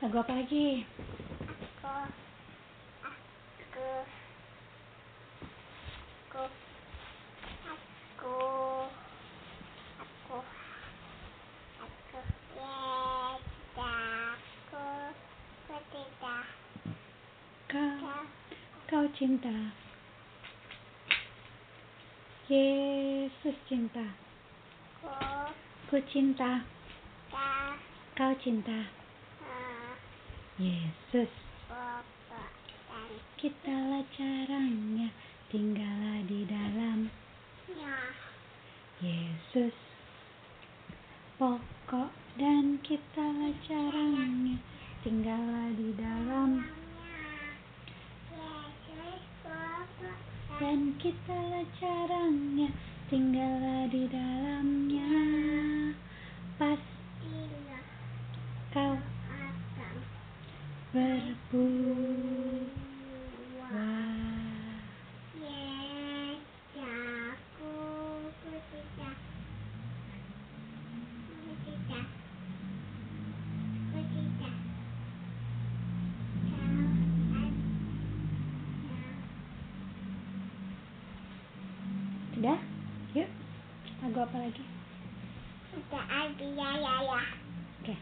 Lagu apa lagi? Aku. Aku. Aku. Aku. Aku. Aku. Kau, Ya, tidak. Aku tidak. kau cinta. Yesus cinta. Aku. Ku cinta. Kau cinta. Yesus. Kitalah caranya. Tinggallah di dalam. Ya. Yesus. Pokok dan kitalah caranya. Tinggallah di dalam. Dan kitalah caranya. Tinggallah di dalamnya. pastilah Kau akan Kucita. Sudah? Yuk. Lagu apa lagi? Api ya ya ya. Oke.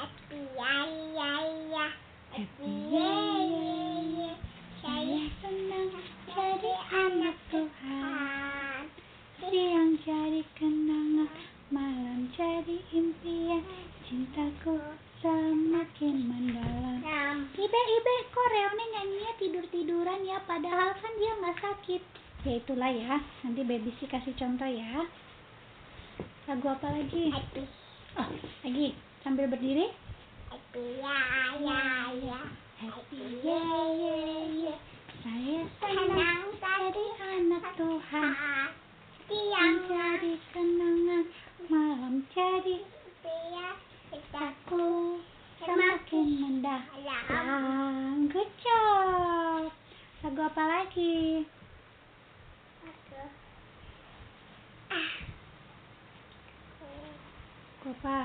Api ya ya ya. Happy ya yeay. ya. Saya Saya senang jadi anak Tuhan. Siang jadi kenangan, malam jadi impian. Cintaku semakin mendalam. Ibe, Ibe, kok Reone nyanyinya tidur-tiduran ya? Padahal kan dia nggak sakit. Ya itulah ya, nanti baby sih kasih contoh ya. Lagu apa lagi? Api. Oh, lagi. Sambil berdiri. Api ya ya ya. Happy yeay, yeay, yeay. Saya senang jadi anak Tuhan. Siang Menjadi kenangan, malam jadi aku semakin mendalam. Good job. Lagu apa lagi? Aku. Apa?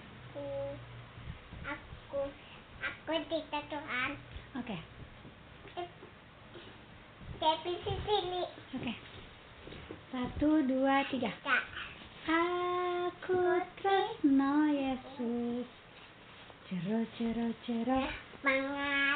Aku. Aku. Aku Tuhan. Oke, Tapi sini oke. Satu, dua, tiga. Aku tresno Yesus. Cero, cero, cero. Mengates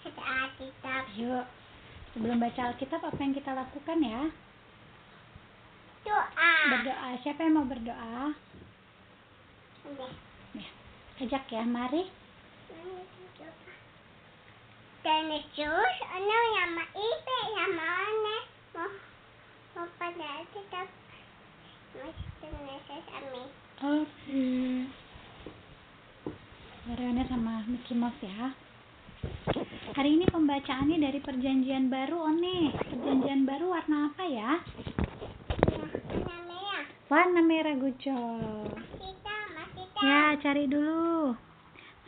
Kita kita Yuk. Sebelum baca Alkitab, apa yang kita lakukan ya? doa. Berdoa. Siapa yang mau berdoa? Udah. Ya. Ajak ya, mari. Dan Yesus, ano yang maipe yang mana mo mo pada kita mesti Yesus amin. Oke. Mariana sama Mickey Mouse ya. Hari ini pembacaannya dari Perjanjian Baru, One. Perjanjian Baru warna apa ya? Warna merah kita masih Ya, cari dulu.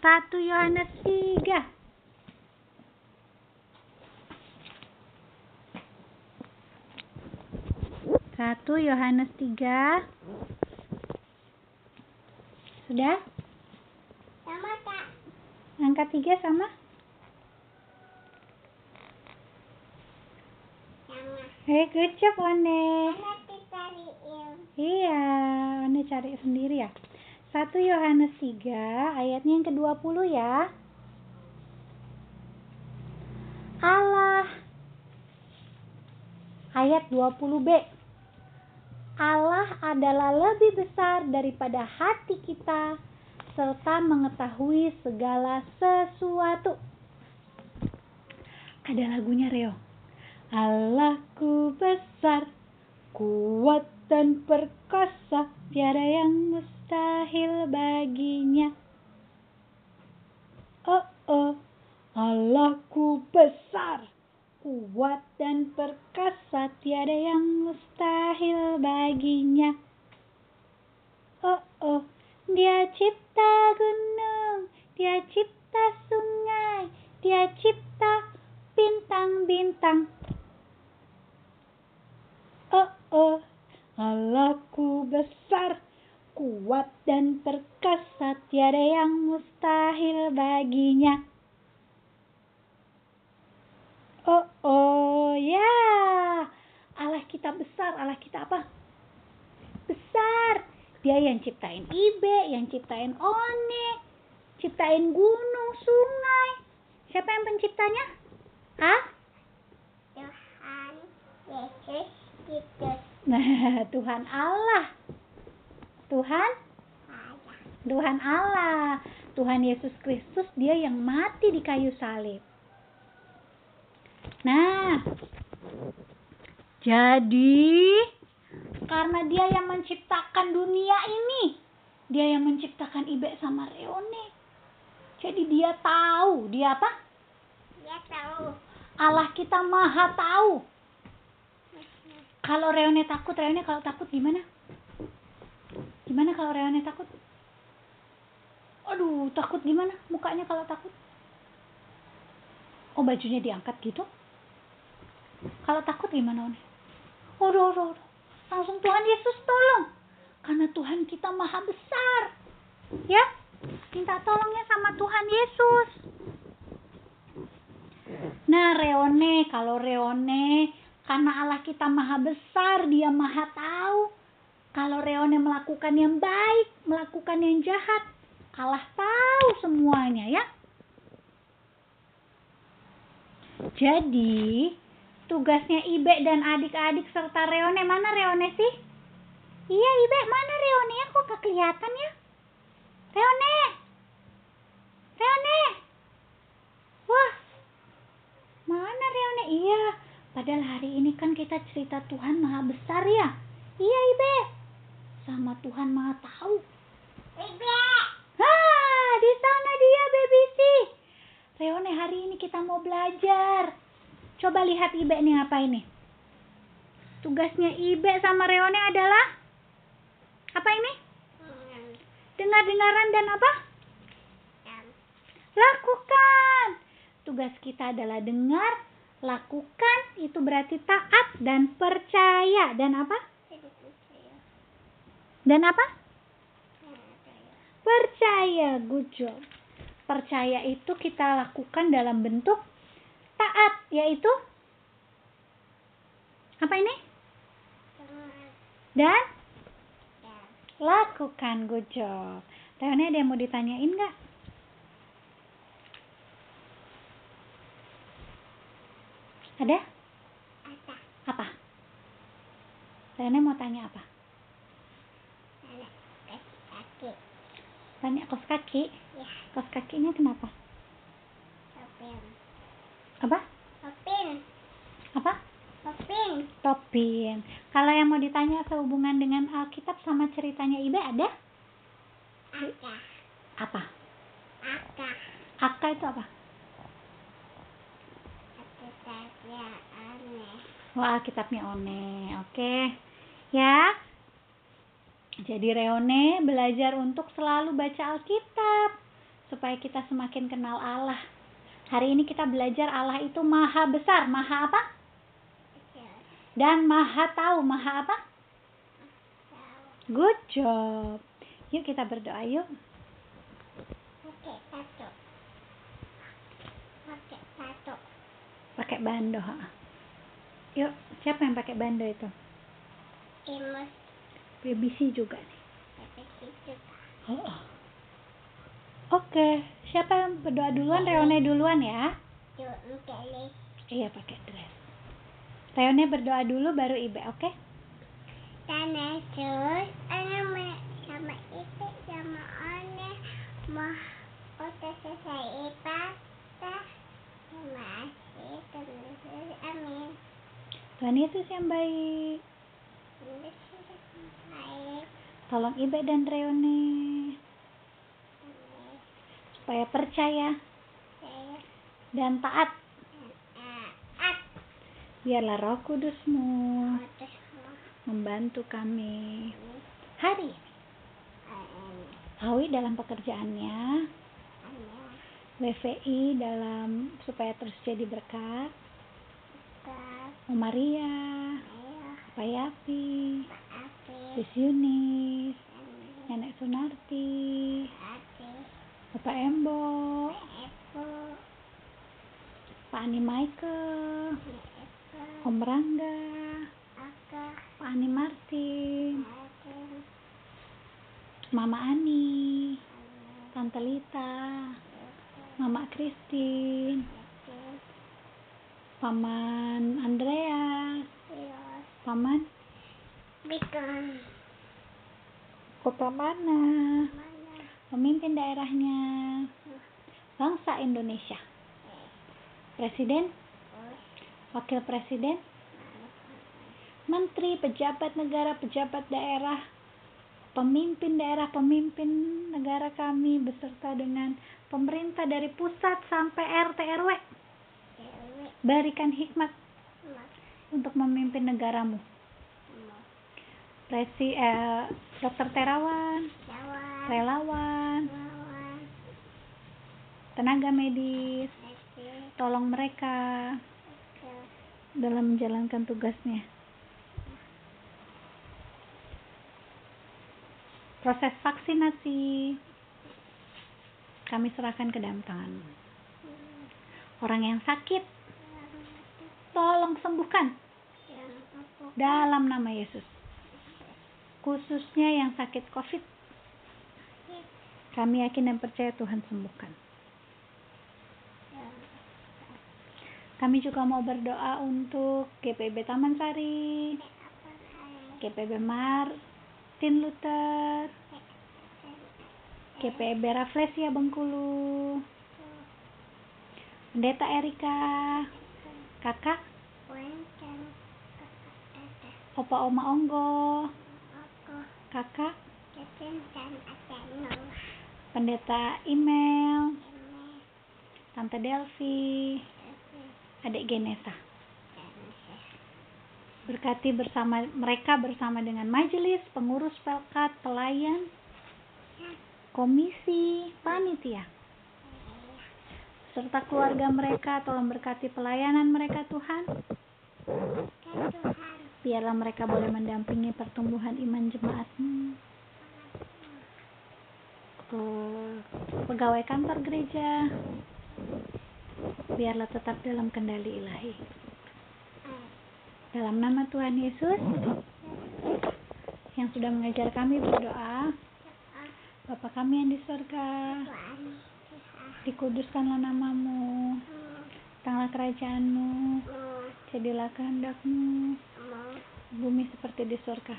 1 Yohanes 3. Satu Yohanes 3. Sudah? sama tak Angka 3 sama? Eh, good job, One. Iya, Anda cari sendiri ya. 1 Yohanes 3 ayatnya yang ke-20 ya. Allah. Ayat 20b. Allah adalah lebih besar daripada hati kita serta mengetahui segala sesuatu. Ada lagunya Reo. Allahku besar, kuat dan perkasa, tiada yang mustahil baginya. Oh oh, Allahku besar, kuat dan perkasa, tiada yang mustahil baginya. Oh oh, dia cipta gunung, dia cipta sungai, dia cipta bintang-bintang. Oh Allahku besar, kuat dan perkasa, tiada yang mustahil baginya. Oh oh, ya. Allah kita besar, Allah kita apa? Besar. Dia yang ciptain Ibe, yang ciptain One, ciptain gunung, sungai. Siapa yang penciptanya? Ah? Tuhan Yesus Kristus Nah, Tuhan Allah. Tuhan. Tuhan Allah. Tuhan Yesus Kristus dia yang mati di kayu salib. Nah, jadi karena dia yang menciptakan dunia ini, dia yang menciptakan Ibe sama Reone. Jadi dia tahu, dia apa? Dia tahu. Allah kita maha tahu. Kalau Reone takut, Reone kalau takut gimana? Gimana kalau Reone takut? Aduh, takut gimana mukanya kalau takut? Oh, bajunya diangkat gitu? Kalau takut gimana, One? Aduh, aduh, aduh. Langsung Tuhan Yesus tolong. Karena Tuhan kita maha besar. Ya, minta tolongnya sama Tuhan Yesus. Nah, Reone, kalau Reone, karena Allah kita maha besar, dia maha tahu. Kalau Reone melakukan yang baik, melakukan yang jahat, Allah tahu semuanya ya. Jadi, tugasnya Ibe dan adik-adik serta Reone, mana Reone sih? Iya Ibe, mana Reone ya? Kok gak kelihatan ya? Reone! Reone! Wah, mana Reone? Iya, padahal hari ini kan kita cerita Tuhan maha besar ya. Iya Ibe, sama Tuhan maha tahu. Ibe. Ah, di sana dia baby sih. Reone hari ini kita mau belajar. Coba lihat Ibe nih apa ini. Tugasnya Ibe sama Reone adalah apa ini? Dengar-dengaran dan apa? Lakukan. Tugas kita adalah dengar, lakukan, itu berarti taat dan percaya. Dan apa? Dan apa? Percaya, good job. Percaya itu kita lakukan dalam bentuk taat, yaitu apa ini? Dan lakukan, good job. Reone ada yang mau ditanyain nggak? Ada? apa? Apa? Reone mau tanya apa? Anak kaki kaki. Tanya kos kaki. Ya, Kos kakinya kenapa? topin. Apa? Topin. Apa? Topin. Topin. Kalau yang mau ditanya sehubungan dengan Alkitab sama ceritanya Ibe ada? Aka. Apa? Aka. Aka itu apa? Aku aneh. Wah, Alkitabnya One. Oke. Ya. Jadi Reone belajar untuk selalu baca Alkitab supaya kita semakin kenal Allah. Hari ini kita belajar Allah itu maha besar, maha apa? Dan maha tahu, maha apa? Good job. Yuk kita berdoa yuk. Oke, satu. Oke, satu. Pakai bando. ha. Yuk, siapa yang pakai bando itu? Imus. BBC juga nih. Situ. Oh, oh. Oke, siapa yang berdoa duluan? Reone duluan ya. Iya pakai dress. Reone berdoa dulu baru Ibe, oke? Yesus, anak me- sama itu sama aneh mah udah selesai. Terima kasih. Tuhan Yesus yang baik. Tolong Ibe dan Reone supaya percaya dan taat. Biarlah Roh Kudusmu Kudus membantu kami hari ini. Amin. Awi dalam pekerjaannya. WVI dalam supaya terus jadi berkat, Om Maria, ayo, Pak Yapi, api, Sis Yunis, Nenek Sunarti, Bapak Embo, Pak Ani Michael, Om Rangga, Pak Ani Martin, Mama Ani, Tante Lita, Mama Christine, Paman Andreas, yos, Paman? Bikin, Kota mana, mana, pemimpin daerahnya, bangsa Indonesia, Presiden, Wakil Presiden, Menteri, pejabat negara, pejabat daerah, pemimpin daerah, pemimpin negara kami beserta dengan pemerintah dari pusat sampai RT RW. Berikan hikmat untuk memimpin negaramu. Presi, eh, dokter terawan, relawan, lawan, tenaga medis, tolong mereka dalam menjalankan tugasnya. Proses vaksinasi kami serahkan ke dalam tangan. Orang yang sakit, tolong sembuhkan dalam nama Yesus. Khususnya yang sakit COVID, kami yakin dan percaya Tuhan sembuhkan. Kami juga mau berdoa untuk GPB Taman Sari, GPB Martin Luther, GPB Raflesia Bengkulu, Pendeta Erika, Kakak, Opa Oma Onggo, Kakak, Pendeta Email, Tante Delvi, Evi, Adik Genesa. Berkati bersama mereka bersama dengan majelis, pengurus pelkat, pelayan, komisi, panitia, serta keluarga mereka tolong berkati pelayanan mereka Tuhan. Biarlah mereka boleh mendampingi pertumbuhan iman jemaatmu. Pegawai kantor gereja, biarlah tetap dalam kendali ilahi. Dalam nama Tuhan Yesus, yang sudah mengajar kami berdoa, Bapa kami yang di surga, dikuduskanlah namamu, datanglah kerajaanmu, jadilah kehendakmu, bumi seperti di surga.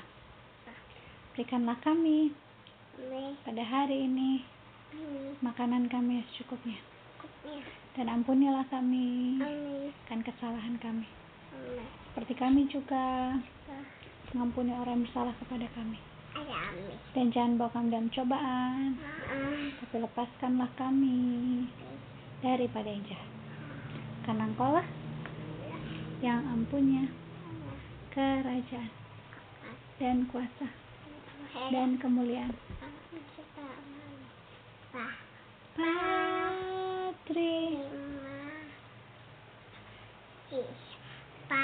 Berikanlah kami pada hari ini makanan kami secukupnya. Kupnya, Dan ampunilah kami akan kesalahan kami. Seperti kami juga Tuh, mengampuni orang yang bersalah kepada kami. Dan jangan bawa kami dalam cobaan, tapi lepaskanlah kami daripada yang jahat. Karena engkau lah yang ampunya kerajaan dan kuasa dan kemuliaan. Patri terima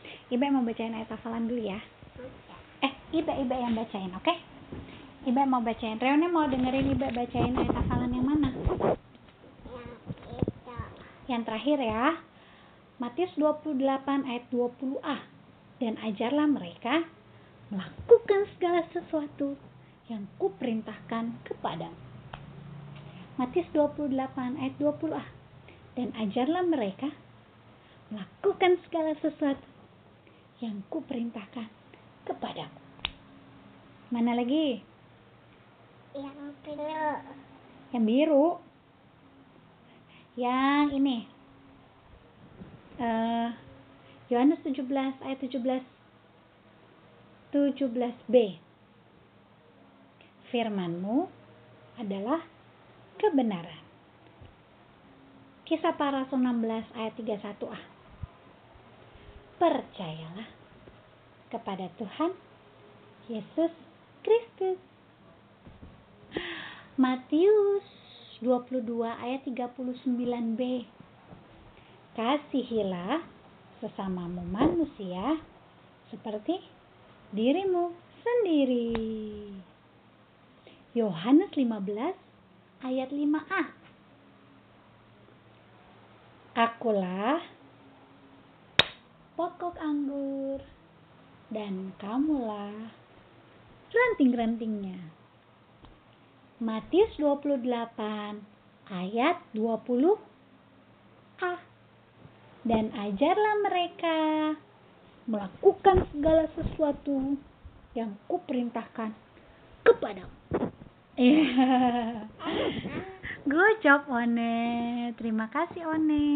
Ibe mau bacain ayat hafalan dulu ya. Eh, Ibe Ibe yang bacain, oke? Ibe mau bacain. Reone mau dengerin Ibe bacain ayat hafalan yang mana? Yang terakhir ya. Matius 28 ayat 20a. Dan ajarlah mereka melakukan segala sesuatu yang kuperintahkan kepadamu. Matius 28 ayat 20a. Dan ajarlah mereka melakukan segala sesuatu yang kuperintahkan kepadamu. Mana lagi? Yang biru. Yang biru. Yang ini. Eh Yohanes 17 ayat 17 17b. Firmanmu adalah kebenaran. Kisah para Rasul 16 ayat 31a. Percayalah kepada Tuhan Yesus Kristus. Matius 22 ayat 39b. Kasihilah sesamamu manusia seperti dirimu sendiri. Yohanes 15 ayat 5a. Akulah pokok anggur dan kamulah ranting-rantingnya. Matius 28 ayat 20a. Dan ajarlah mereka melakukan segala sesuatu yang kuperintahkan kepadamu. Iya. Good job One. Terima kasih One.